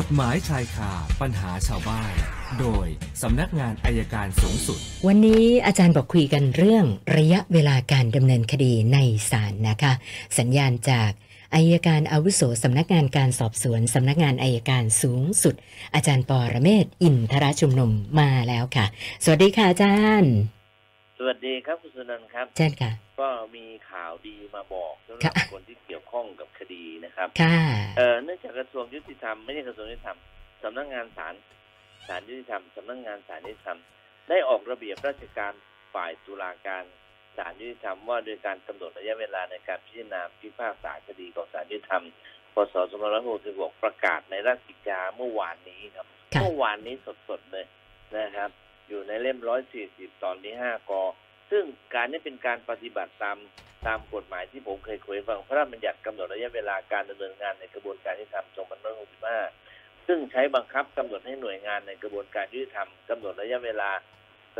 กฎหมายชายคาปัญหาชาวบ้าน โดยสำนักงานอายการสูงสุด วันนี้อาจารย์บอกคุยกันเรื่องระยะเวลาการดำเนินคดีในศาลนะคะ สัญญาณจากอายการอาวุโสสำนักงานการสอบสวนสำนักงานอายการสูงสุด อาจารย์ปอระเมศอินทรชุมนุมมาแล้วค่ะ สวัสดีค่ะอาจารย์ สวัสดีครับคุณสุนันท์ครับเช่นค่ะ ก็มีข่าวดีมาบอกสำหรับค่ะคนที่เกี่ยวข้องกับคดีนะครับค่ะเอ่อเนื่องจากกระทรวงยุติธรรมไม่ใช่กระทรวงยุติธรรมสำนักงานศาลศาลยุติธรรมสำนักงานศาลยุติธรรม ได้ออกระเบียบราชการฝ่ายตุลาการศาลยุติธรรมว่าโดยการกำหนดระยะเวลาในการพิจารณาพิพากษาคดีของศาลยุติธรรมพศ2566ประกาศในราชกิจจาเมื่อวานนี้ครับค่ะเมื่อวานนี้สดๆเลยนะครับ อยู่ในเล่ม140ตอนที่5กอซึ่งการนี้เป็นการปฏิบัติตามตามกฎหมายที่ผมเคยคุยฟังพระราชบัญญัติกำหนดระยะเวลาการดำเนินงานในกระบวนการยุติธรรม2565ซึ่งใช้บังคับกำหนดให้หน่วยงานในกระบวนการยุติธรรมกำหนดระยะเวลา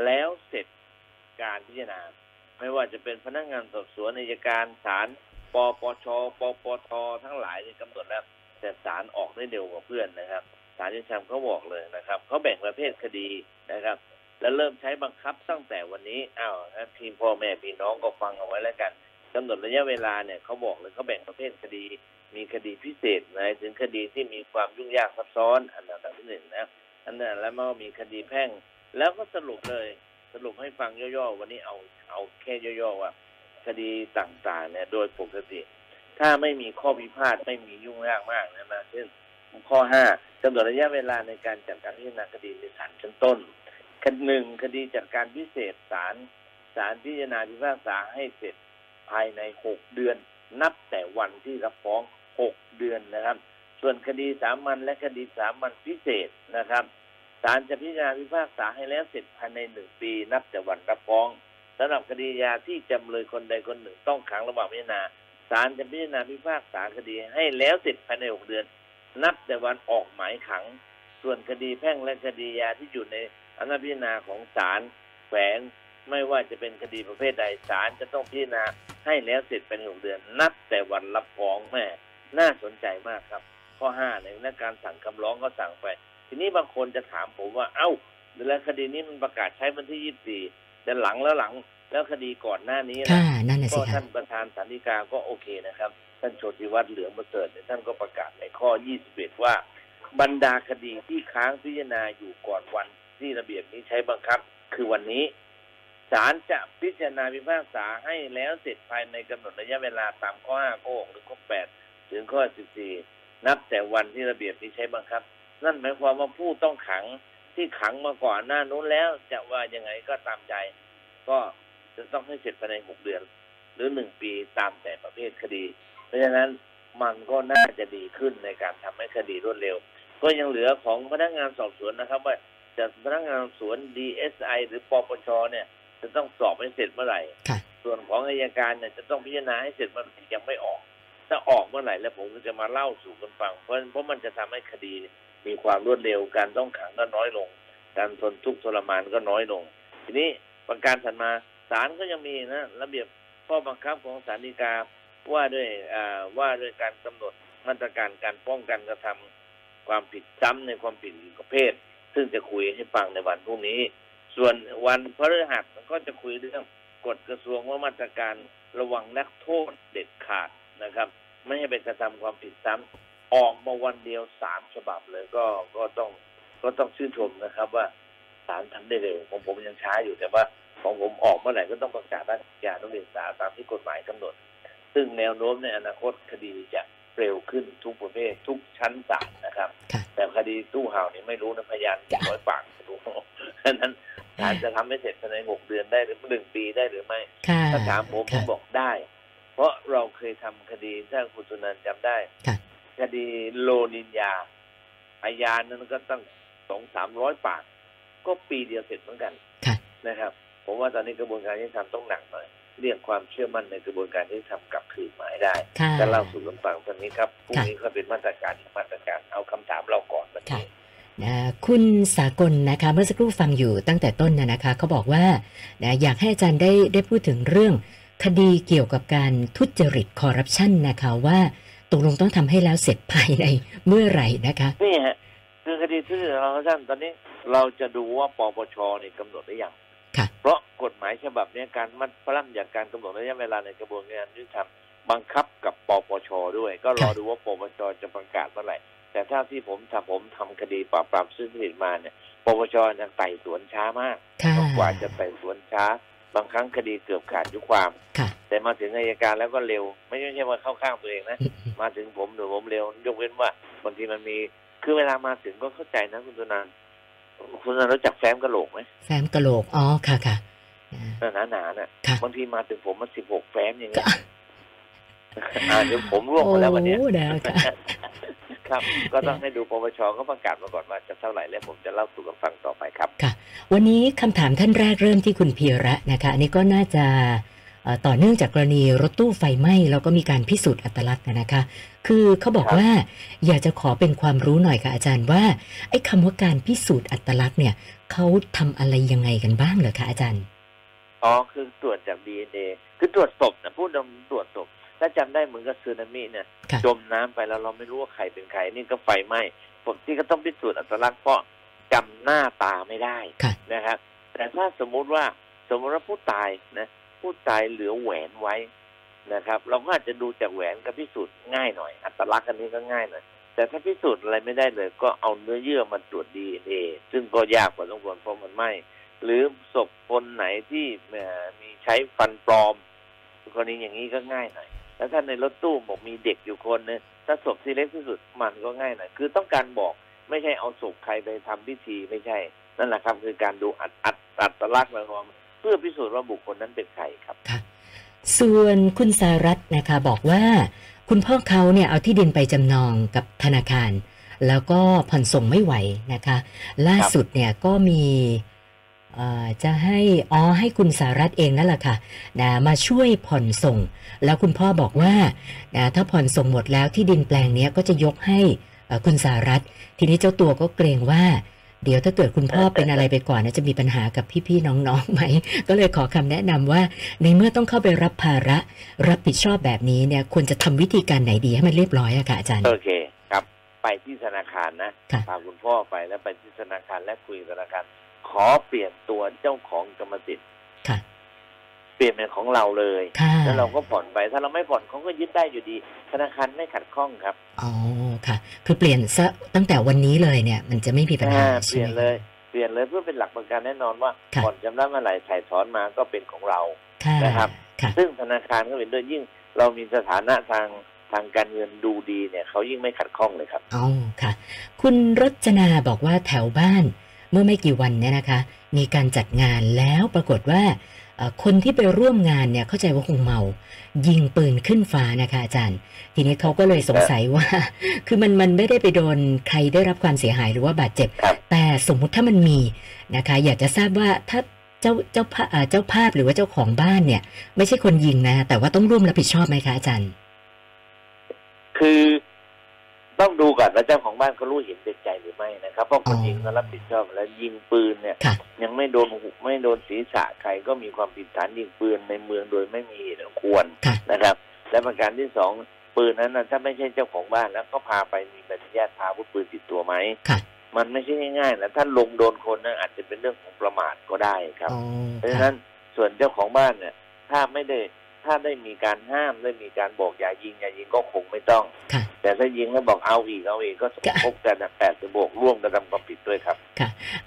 แล้วเสร็จการพิจารณา ไม่ว่าจะเป็นพนักงานสอบสวนอัยการศาลปปชปปททั้งหลายนี่กำหนดแล้ว แต่ศาลออกได้เร็วกว่าเพื่อนนะครับศาลยุติธรรมเขาบอกเลยนะครับเขาแบ่งประเภทคดีนะครับ แล้วเริ่มใช้บังคับตั้งแต่วันนี้อ้าวนะทีมพ่อแม่พี่น้องก็ฟังเอาไว้แล้วกันกำหนดระยะเวลาเนี่ยเขาบอกเลยเขาแบ่งประเภทคดี มีคดีพิเศษหมายถึงคดีที่มีความยุ่งยากซับซ้อนอันดับที่หนึ่งนะอันนั้นแล้วมันมีคดีแพ่ง แล้วก็สรุปเลยสรุปให้ฟังย่อๆวันนี้เอาเอาแค่ย่อๆว่า คดีต่างๆ เนี่ยโดยปกติ ถ้าไม่มีข้อพิพาทไม่มียุ่งยากมากนะนะเช่นข้อห้ากำหนดระยะเวลาในการจัดการพิจารณาคดีในศาลชั้นต้น คดีหนึ่งคดีจัดการพิเศษศาลศาลพิจารณาพิพากษาให้เสร็จภายในหกเดือน นับแต่วันที่รับฟ้องหกเดือนนะครับ ส่วนคดีสามัญและคดีสามัญพิเศษนะครับศาลจะพิจารณาพิพากษาให้แล้วเสร็จภายในหนึ่งปี นับแต่วันรับฟ้องสำหรับคดียาที่จำเลยคนใดคนหนึ่งต้องขังระหว่างพิจารณาศาลจะพิจารณาพิพากษาคดีให้แล้วเสร็จภายในหกเดือน นับแต่วันออกหมายขัง ส่วนคดีแพ่งและคดียาที่อยู่ใน อำนาจพิจารณาของศาลแขวงไม่ว่าจะเป็นคดีประเภทใดศาลจะต้องพิจารณาให้แล้วเสร็จภายในหกเดือน นับแต่วันรับฟ้องแม่น่าสนใจมากครับ ข้อห้าในเรื่องการสั่งคำร้องก็สั่งไป ทีนี้บางคนจะถามผมว่า เอ้าแล้วคดีนี้มันประกาศใช้วันที่ยี่สิบสี่แต่หลังแล้วหลังแล้วคดีก่อนหน้านี้ล่ะค่ะนั่นน่ะก็สิค่ะท่านประธานสันติกาก็โอเคนะครับ ท่านโชติวัฒน์เหลืองประเสริฐเนี่ยท่านก็ประกาศในข้อ 21 ว่า บรรดาคดีที่ค้างพิจารณาอยู่ก่อนวัน ที่ระเบียบนี้ใช้บังคับ คือวันนี้ศาลจะพิจารณาพิพากษาให้แล้วเสร็จภายในกำหนดระยะเวลาตามข้อ5ข้อ6หรือข้อ8ถึงข้อ14นับแต่วันที่ระเบียบนี้ใช้บังคับ นั่นหมายความว่าผู้ต้องขังที่ขังมาก่อนหน้านู้นแล้วจะว่ายังไงก็ตามใจ ก็จะต้องให้เสร็จภายในหกเดือน หรือหนึ่งปีตามแต่ประเภทคดี เพราะฉะนั้นมันก็น่าจะดีขึ้นในการทำให้คดีรวดเร็ว ก็ยังเหลือของพนักงานสอบสวนนะครับว่า จะพนักงานสอบสวน DSI หรือปปชเนี่ยจะต้องสอบให้เสร็จเมื่อไหร่ค่ะส่วนของอายการเนี่ยจะต้องพิจารณาให้เสร็จเมื่อไหร่ยังไม่ออก ถ้าออกเมื่อไหร่แล้วผมก็จะมาเล่าสู่กันฟัง เพราะเพราะมันจะทำให้คดีมีความรวดเร็วการต้องขังก็น้อยลง การทนทุกข์ทรมานก็น้อยลง ทีนี้ประการถัดมาศาลก็ยังมีนะระเบียบข้อบังคับของศาลฎีกาว่าด้วยอ่าว่าด้วยการกำหนดมาตรการการป้องกันกระทำความผิดซ้ำในความผิดอีกประเภท ซึ่งจะคุยให้ฟังในวันพรุ่งนี้ ส่วนวันพฤหัสก็จะคุยเรื่องกฎกระทรวงว่ามาตรการระวังนักโทษเด็ดขาดนะครับ ไม่ให้ไปกระทำความผิดซ้ำออกมาวันเดียวสามฉบับเลยก็ก็ต้องก็ต้องชื่นชมนะครับว่าศาลทำได้เร็วของผมยังช้าอยู่แต่ว่าของผมออกเมื่อไหร่ก็ต้องประกาศราชกิจจานุเบกษาตามที่กฎหมายกำหนด ซึ่งแนวโน้มในอนาคตคดีจะ เร็วขึ้นทุกประเภททุกชั้นศาลนะครับค่ะแต่คดีตู้เห่านี่ไม่รู้นะพยานกี่ร้อยปากไม่รู้ฉะนั้นศาลจะทำให้เสร็จภายในหกเดือนได้หรือหนึ่งปีได้หรือไม่ค่ะถ้าถามผมผมค่ะบอกได้ เพราะเราเคยทำคดีถ้าคุณสุนันท์จำได้ค่ะคดีโลนินยาพยานนั้นก็ตั้งสองสามร้อยปาก ก็ปีเดียวเสร็จเหมือนกันค่ะนะครับ ผมว่าตอนนี้กระบวนการยุติธรรมต้องหนักหน่อย เรียกความเชื่อมั่นในกระบวนการยุติธรรมกลับคืนมาให้ได้ค่ะจะเล่าสู่กันฟังตอนนี้ครับพรุ่งค่ะนี้ก็เป็นมาตรการอีกมาตรการเอาคำถามเราก่อนวันค่ะนี้นะคุณสากลนะคะเมื่อสักครู่ฟังอยู่ตั้งแต่ต้นนะนะคะเขาบอกว่านะอยากให้อาจารย์ได้ได้พูดถึงเรื่อง คดีเกี่ยวกับการทุจริตคอร์รัปชันนะคะว่าตกลงต้องทำให้แล้วเสร็จภายในเมื่อไหร่นะคะนี่ฮะดีทุจริตเราท่านตอนนี้เราจะดูว่าปปชเนี่ยกำหนดหรือยังค่ะ เพราะกฎหมายฉบับเนี้ยการมัดพร่ำจากการกำหนดระยะเวลาในกระบวนการยุติธรรมบังคับกับปปชด้วย ก็รอดูว่าปปชจะประกาศเมื่อไหร่แต่ถ้าที่ผมทำผมทำคดีปราบปรามซึ่งผิดมาเนี่ยปปชยังไต่สวนช้ามากค่ะกว่าจะไต่สวนช้า บางครั้งคดีเกือบขาดยุความค่ะแต่มาถึงอายการแล้วก็เร็ว ไม่ใช่ว่าเข้าข้างตัวเองนะอืมมาถึงผมหรือผมเร็วยกเว้นว่าบางทีมันมีคือเวลามาถึงก็เข้าใจนะคุณตุนัน คุณตุนันรู้จักแฟ้มกระโหลกไหมแฟ้มกะโหลกอ๋อค่ะค่ะอ่าหนาหนาๆน่ะค่ะบางทีมาถึงผมมันสิบหกแฟ้มอย่างเงี้ยอ่าเดี๋ยวผมร่วงหมดแล้ววันเนี้ยโอ้นะค่ะครับ ก็ต้องให้ดูปปชเขาประกาศมาก่อนว่าจะเท่าไหร่แล้วผมจะเล่าสู่กันฟังต่อไปครับวันนี้คำถามท่านแรกเริ่มที่คุณพีระนะคะอันนี้ก็น่าจะเอ่อ ต่อเนื่องจากกรณีรถตู้ไฟไหม้แล้วก็มีการพิสูจน์อัตลักษณ์นะคะ คือเขาบอกครับว่าอยากจะขอเป็นความรู้หน่อยค่ะอาจารย์ว่าไอ้คำว่าการพิสูจน์อัตลักษณ์เนี่ยเขาทำอะไรยังไงกันบ้างเหรอคะอาจารย์อ๋อคือตรวจจากดีเอ็นเอคือตรวจศพนะพูดตรงตรวจศพถ้าจำได้เหมือนกับซึนามิเนี่ยค่ะจมน้ำไปแล้วเราไม่รู้ว่าใครเป็นใครนี่ก็ไฟไหม้ผมที่ก็ต้องพิสูจน์อัตลักษณ์เพราะจำหน้าตาไม่ได้ค่ะนะครับแต่ถ้าสมมุติว่าสมมติว่าผู้ตายนะ ผู้ตายเหลือแหวนไว้นะครับ เราก็อาจจะดูจากแหวนกับพิสูจน์ง่ายหน่อย อัตลักษณ์อันนี้ก็ง่ายหน่อยแต่ถ้าพิสูจน์อะไรไม่ได้เลย ก็เอาเนื้อเยื่อมาตรวจดีเอ็นเอซึ่งก็ยากกว่าสมควรเพราะมันไม้หรือศพคนไหนที่มีใช้ฟันปลอมกรณีอย่างนี้ก็ง่ายหน่อยแล้วถ้าในรถตู้บอกมีเด็กอยู่คนนึงถ้าศพที่เล็กที่สุดมันก็ง่ายหน่อยคือต้องการบอกไม่ใช่เอาศพใครไปทำพิธีไม่ใช่ นั่นแหละครับคือการดูอัดอัดอัตลักษณ์หมายความ พื่อพิสูจน์ว่าบุคคลนั้นเป็นใครครับค่ะส่วนคุณสารัตนะคะบอกว่า คุณพ่อเขาเนี่ยเอาที่ดินไปจำนองกับธนาคาร แล้วก็ผ่อนส่งไม่ไหวนะคะ ล่าสุดเนี่ยก็มีจะให้อ๋อให้คุณสารัตเองนั่นแหละค่ะนะมาช่วยผ่อนส่ง แล้วคุณพ่อบอกว่านะถ้าผ่อนส่งหมดแล้วที่ดินแปลงนี้ก็จะยกให้คุณสารัตทีนี้เจ้าตัวก็เกรงว่า เดี๋ยวถ้าเกิดคุณพ่อเป็นอะไรไปก่อนนะจะมีปัญหากับพี่ๆน้องๆไหม ก็เลยขอคำแนะนำว่า ในเมื่อต้องเข้าไปรับภาระ รับผิดชอบแบบนี้เนี่ยควรจะทำวิธีการไหนดีให้มันเรียบร้อยอะค่ะอาจารย์โอเคครับ ไปที่ธนาคารนะค่ะพาคุณพ่อไปแล้วไปที่ธนาคารและคุยกับธนาคาร ขอเปลี่ยนตัวเจ้าของกรรมสิทธิ์ค่ะเป ลี่ยนเป็นของเราเลยค่ะแล้วเราก็ผ่อนไป ถ้าเราไม่ผ่อนเขาก็ยึดได้อยู่ดี ธนาคารไม่ขัดข้องครับ อ๋อ ค่ะ คือเปลี่ยนซะตั้งแต่วันนี้เลยเนี่ย มันจะไม่มีปัญหาอ่าเปใช่ลี่ยไหนมเลย เปลี่ยนเลยเพื่อเป็นหลักประกันแน่นอนว่าค่ะผ่อนจำได้เมื่อไหร่ถ่ายถอนมาก็เป็นของเราค่ะนะครับค่ะซึ่งธนาคารก็เป็นด้วยยิ่งเรามีสถานะทางทางการเงินดูดีเนี่ยเขายิ่งไม่ขัดข้องเลยครับ อ๋อ ค่ะ คุณรจนาบอกว่าแถวบ้านเมื่อไม่กี่วันเนี่ยนะคะ มีการจัดงานแล้วปรากฏว่าเอ่อ คนที่ไปร่วมงานเนี่ยเข้าใจว่าคงเมา ยิงปืนขึ้นฟ้านะคะอาจารย์ ทีนี้เขาก็เลยสงสัยว่า คือมันมันไม่ได้ไปโดนใครได้รับความเสียหายหรือว่าบาดเจ็บครับแต่สมมุติถ้ามันมีนะคะ อยากจะทราบว่าถ้าเจ้าเจ้าภาเอ่อเจ้าภาพหรือว่าเจ้าของบ้านเนี่ย ไม่ใช่คนยิงนะ แต่ว่าต้องร่วมรับผิดชอบไหมคะอาจารย์ คือ ต้องดูก่อนว่าเจ้าของบ้านเขารู้เห็นเป็นใจหรือไม่นะครับเพราะคนอ๋อยิงก็รับผิดชอบแล้วยิงปืนเนี่ยค่ะยังไม่โดนหูไม่โดนศีรษะใครก็มีความผิดฐานยิงปืนในเมืองโดยไม่มีเหตุอันควรค่ะนะครับ และประการที่สองปืนนั้นนะถ้าไม่ใช่เจ้าของบ้านแล้วก็พาไปมีใบอนุญาตพาอาวุธปืนติดตัวไหมค่ะมันไม่ใช่ง่ายๆนะถ้าลงโดนคนนะอาจจะเป็นเรื่องของประมาทก็ได้ครับอ๋อเพราะฉะค่ะนั้นส่วนเจ้าของบ้านเนี่ย ถ้าไม่ได้ ถ้าได้มีการห้ามได้มีการบอกอย่ายิงอย่ายิงก็คงไม่ต้องค่ะแต่ถ้ายิงแล้วบอกเอาอีกเอาอีกก็สมคบกันแปดสิบวกร่วมกระทำความผิดด้วยครับ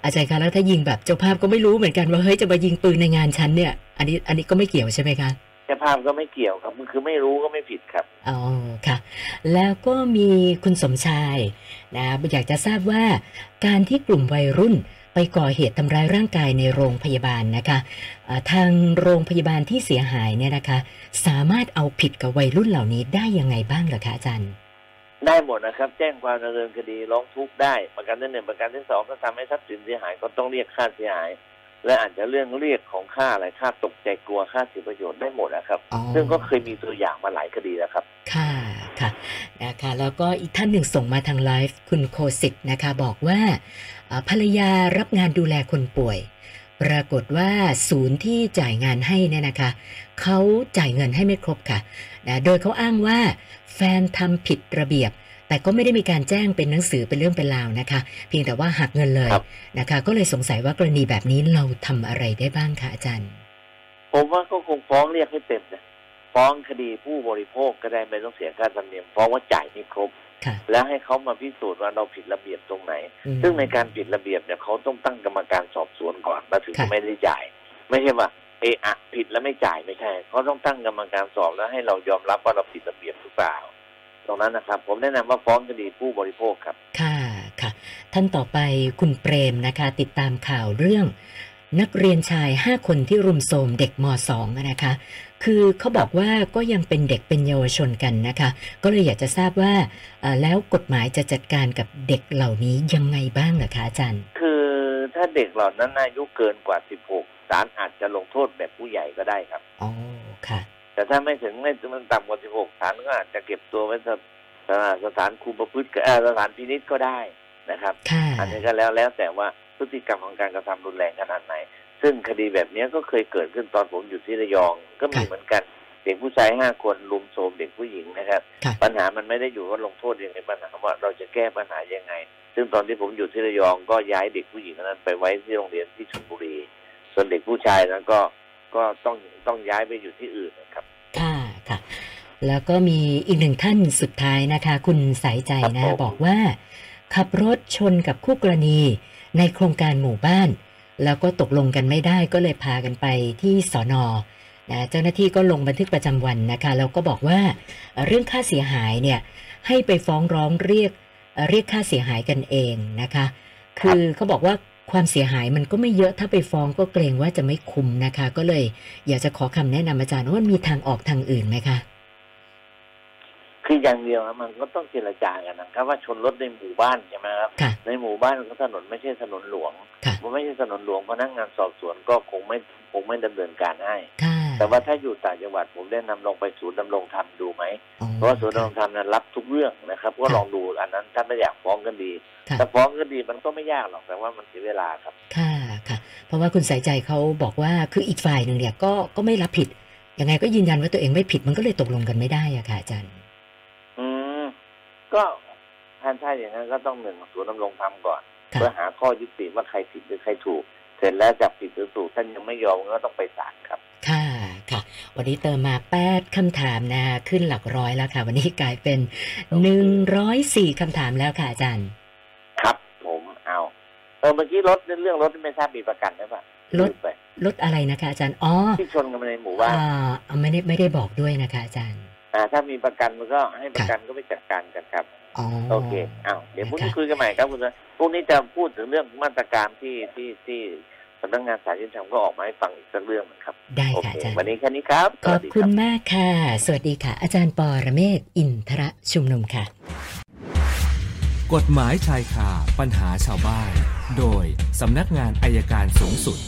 อาจารย์คะแล้วถ้ายิงแบบเจ้าภาพก็ไม่รู้เหมือนกันว่าเฮ้ยจะมายิงปืนในงานฉันเนี่ย อันนี้อันนี้ก็ไม่เกี่ยวใช่ไหมคะเจ้าภาพก็ไม่เกี่ยวครับมันคือไม่รู้ก็ไม่ผิดครับอ๋อค่ะ แล้วก็มีคุณสมชายนะอยากจะทราบว่าการที่กลุ่มวัยรุ่น ไปก่อเหตุทำร้ายร่างกายในโรงพยาบาลนะคะอ่าทางโรงพยาบาลที่เสียหายเนี่ยนะคะ สามารถเอาผิดกับวัยรุ่นเหล่านี้ได้ยังไงบ้างเหรอคะอาจารย์ ได้หมดนะครับ แจ้งความดำเนินคดีร้องทุกข์ได้ ประกันที่หนึ่งประกันที่สองก็ทำให้ทรัพย์สินเสียหายก็ต้องเรียกค่าเสียหาย และอาจจะเรื่องเรียกของค่าอะไรค่าตกใจกลัวค่าเสียประโยชน์ได้หมดนะครับอ๋อซึ่งก็เคยมีตัวอย่างมาหลายคดีแล้วครับ ค่ะค่ะ นะคะแล้วก็อีกท่านหนึ่งส่งมาทางไลฟ์คุณโคสิตนะคะบอกว่าอ่าภรรยารับงานดูแลคนป่วย ปรากฏว่าศูนย์ที่จ่ายงานให้เนี่ยนะคะเขาจ่ายเงินให้ไม่ครบค่ะนะโดยเขาอ้างว่าแฟนทำผิดระเบียบแต่ก็ไม่ได้มีการแจ้งเป็นหนังสือเป็นเรื่องเป็นราวนะคะ เพียงแต่ว่าหักเงินเลยครับนะคะ ก็เลยสงสัยว่ากรณีแบบนี้เราทำอะไรได้บ้างคะอาจารย์ ผมว่าก็คงฟ้องเรียกให้เต็มนะ ฟ้องคดีผู้บริโภคก็ได้ไม่ต้องเสียค่าธรรมเนียมฟ้องว่าจ่ายไม่ครบค่ะแล้วให้เขามาพิสูจน์ว่าเราผิดระเบียบตรงไหนอืมซึ่งในการผิดระเบียบเนี่ยเขาต้องตั้งกรรมการสอบสวนก่อนมาถึงค่ะจะไม่ได้จ่าย ไม่ใช่ว่าเอะอะผิดแล้วไม่จ่ายไม่ใช่เขาต้องตั้งกรรมการสอบแล้วให้เรายอมรับว่าเราผิดระเบียบหรือเปล่า ตรงนั้นนะครับ ผมแนะนำว่าฟ้องคดีผู้บริโภคครับ ค่ะค่ะ ท่านต่อไปคุณเปรมนะคะ ติดตามข่าวเรื่อง นักเรียนชาย5คนที่รุมโทรมเด็กม .2 นะคะ คือเขาบอกว่าก็ยังเป็นเด็กเป็นเยาวชนกันนะคะ ก็เลยอยากจะทราบว่าเอ่อแล้วกฎหมายจะจัดการกับเด็กเหล่านี้ยังไงบ้างเหรอคะอาจารย์ คือถ้าเด็กเหล่านั้นอายุเกินกว่า 16ศาลอาจจะลงโทษแบบผู้ใหญ่ก็ได้ครับอ๋อค่ะ แต่ถ้าไม่ถึงไม่มันต่ำกว่า 16ศาลก็อาจจะเก็บตัวไว้สถานสถานคุมประพฤติก็เอ่อสถานพินิษก็ได้นะครับค่ะอันนี้ก็แล้วแล้วแต่ว่าพฤติกรรมของการกระทำรุนแรงขนาดไหน ซึ่งคดีแบบนี้ก็เคยเกิดขึ้นตอนผมอยู่ที่ระยอง ก็มีค่ะเหมือนกันเด็กผู้ชายห้าคนลุมโทรมเด็กผู้หญิงนะครับค่ะปัญหามันไม่ได้อยู่ว่าลงโทษยังไงปัญหาว่าเราจะแก้ปัญหายังไง ซึ่งตอนที่ผมอยู่ที่ระยองก็ย้ายเด็กผู้หญิงคนนั้นไปไว้ที่โรงเรียนที่ชลบุรี ส่วนเด็กผู้ชายนั้นก็ก็ต้องต้องย้ายไปอยู่ที่อื่นนะครับค่ะค่ะแล้วก็มีอีกหนึ่งท่านสุดท้ายนะคะ คุณสายใจครับนะผมบอกว่า ขับรถชนกับคู่กรณีในโครงการหมู่บ้าน แล้วก็ตกลงกันไม่ได้ก็เลยพากันไปที่สอนอนะเจ้าหน้าที่ก็ลงบันทึกประจำวันนะคะแล้วก็บอกว่าเรื่องค่าเสียหายเนี่ยให้ไปฟ้องร้องเรียกเอ่อเรียกค่าเสียหายกันเองนะคะ คือเขาบอกว่าความเสียหายมันก็ไม่เยอะถ้าไปฟ้องก็เกรงว่าจะไม่คุ้มนะคะ ก็เลยอยากจะขอคำแนะนำอาจารย์ว่ามีทางออกทางอื่นไหมคะ คืออย่างเดียวนะมันก็ต้องเจรจากันนะครับว่าชนรถในหมู่บ้านใช่ไหมครับค่ะในหมู่บ้านก็ถนนไม่ใช่ถนนหลวงค่ะมันไม่ใช่ถนนหลวงพนักงานสอบสวนก็คงไม่คงไม่ดำเนินการให้ค่ะแต่ว่าถ้าอยู่ต่างจังหวัดผมได้นำลงไปศูนย์ดำรงธรรมดูไหมอ๋อเพราะว่าศูนย์ดำรงธรรมนั้นรับทุกเรื่องนะครับ ก็ค่ะลองดูอันนั้นถ้าไม่อยากฟ้องกันดีค่ะถ้าฟ้องกันดีมันก็ไม่ยากหรอกแต่ว่ามันเสียเวลาครับค่ะค่ะ เพราะว่าคุณสายใจเขาบอกว่าคืออีกฝ่ายหนึ่งเนี่ยก็ก็ไม่รับผิดยังไงก็ยืนยันว่าตัวเองไม่ผิดมันก็เลยตกลงกันไม่ได้อะค่ะอาจารย์อืม ก็ท่านใช่อย่างนั้นก็ต้องหนึ่งศูนย์ดำรงธรรมก่อนค่ะเพื่อหาข้อยุติว่าใครผิดหรือใครถูก เสร็จแล้วจับผิดหรือถูกท่านยังไม่ยอมก็ต้องไปศาลครับ ค่ะค่ะ วันนี้เติมมาแปดคำถามนะคะขึ้นหลักร้อยแล้วค่ะ วันนี้กลายเป็นหนึ่งร้อยสี่คำถามแล้วค่ะอาจารย์ ครับผมเอาเออเมื่อกี้รถเรื่องรถไม่ทราบมีประกันไหมปะรถลืมไปลดอะไรนะคะอาจารย์อ๋อที่ชนกันมาในหมู่บ้านอ่าไม่ได้ไม่ได้บอกด้วยนะคะอาจารย์ อ่าถ้ามีประกันมันก็ให้ประกันก็ไปจัดการกันครับอ๋อโอเคอ้าวเดี๋ยวพรุ่งนี้ค่ะคุยกันใหม่ครับคุณนะพรุ่งนี้จะพูดถึงเรื่องมาตรการที่ที่ที่สำนักงานสารยุติธรรมก็ออกมาให้ฟังอีกสักเรื่องหนึงครับ ได้โอค่ะเคอาจารย์วันนี้แค่นี้ครับขสอวับสดีคุรัณมากค่ะ สวัสดีค่ะ อาจารย์ปอระเมศวร์อินทระชุมนุมค่ะ กฎหมายชายคาปัญหาชาวบ้าน โดยสำนักงานอายการสูงสุด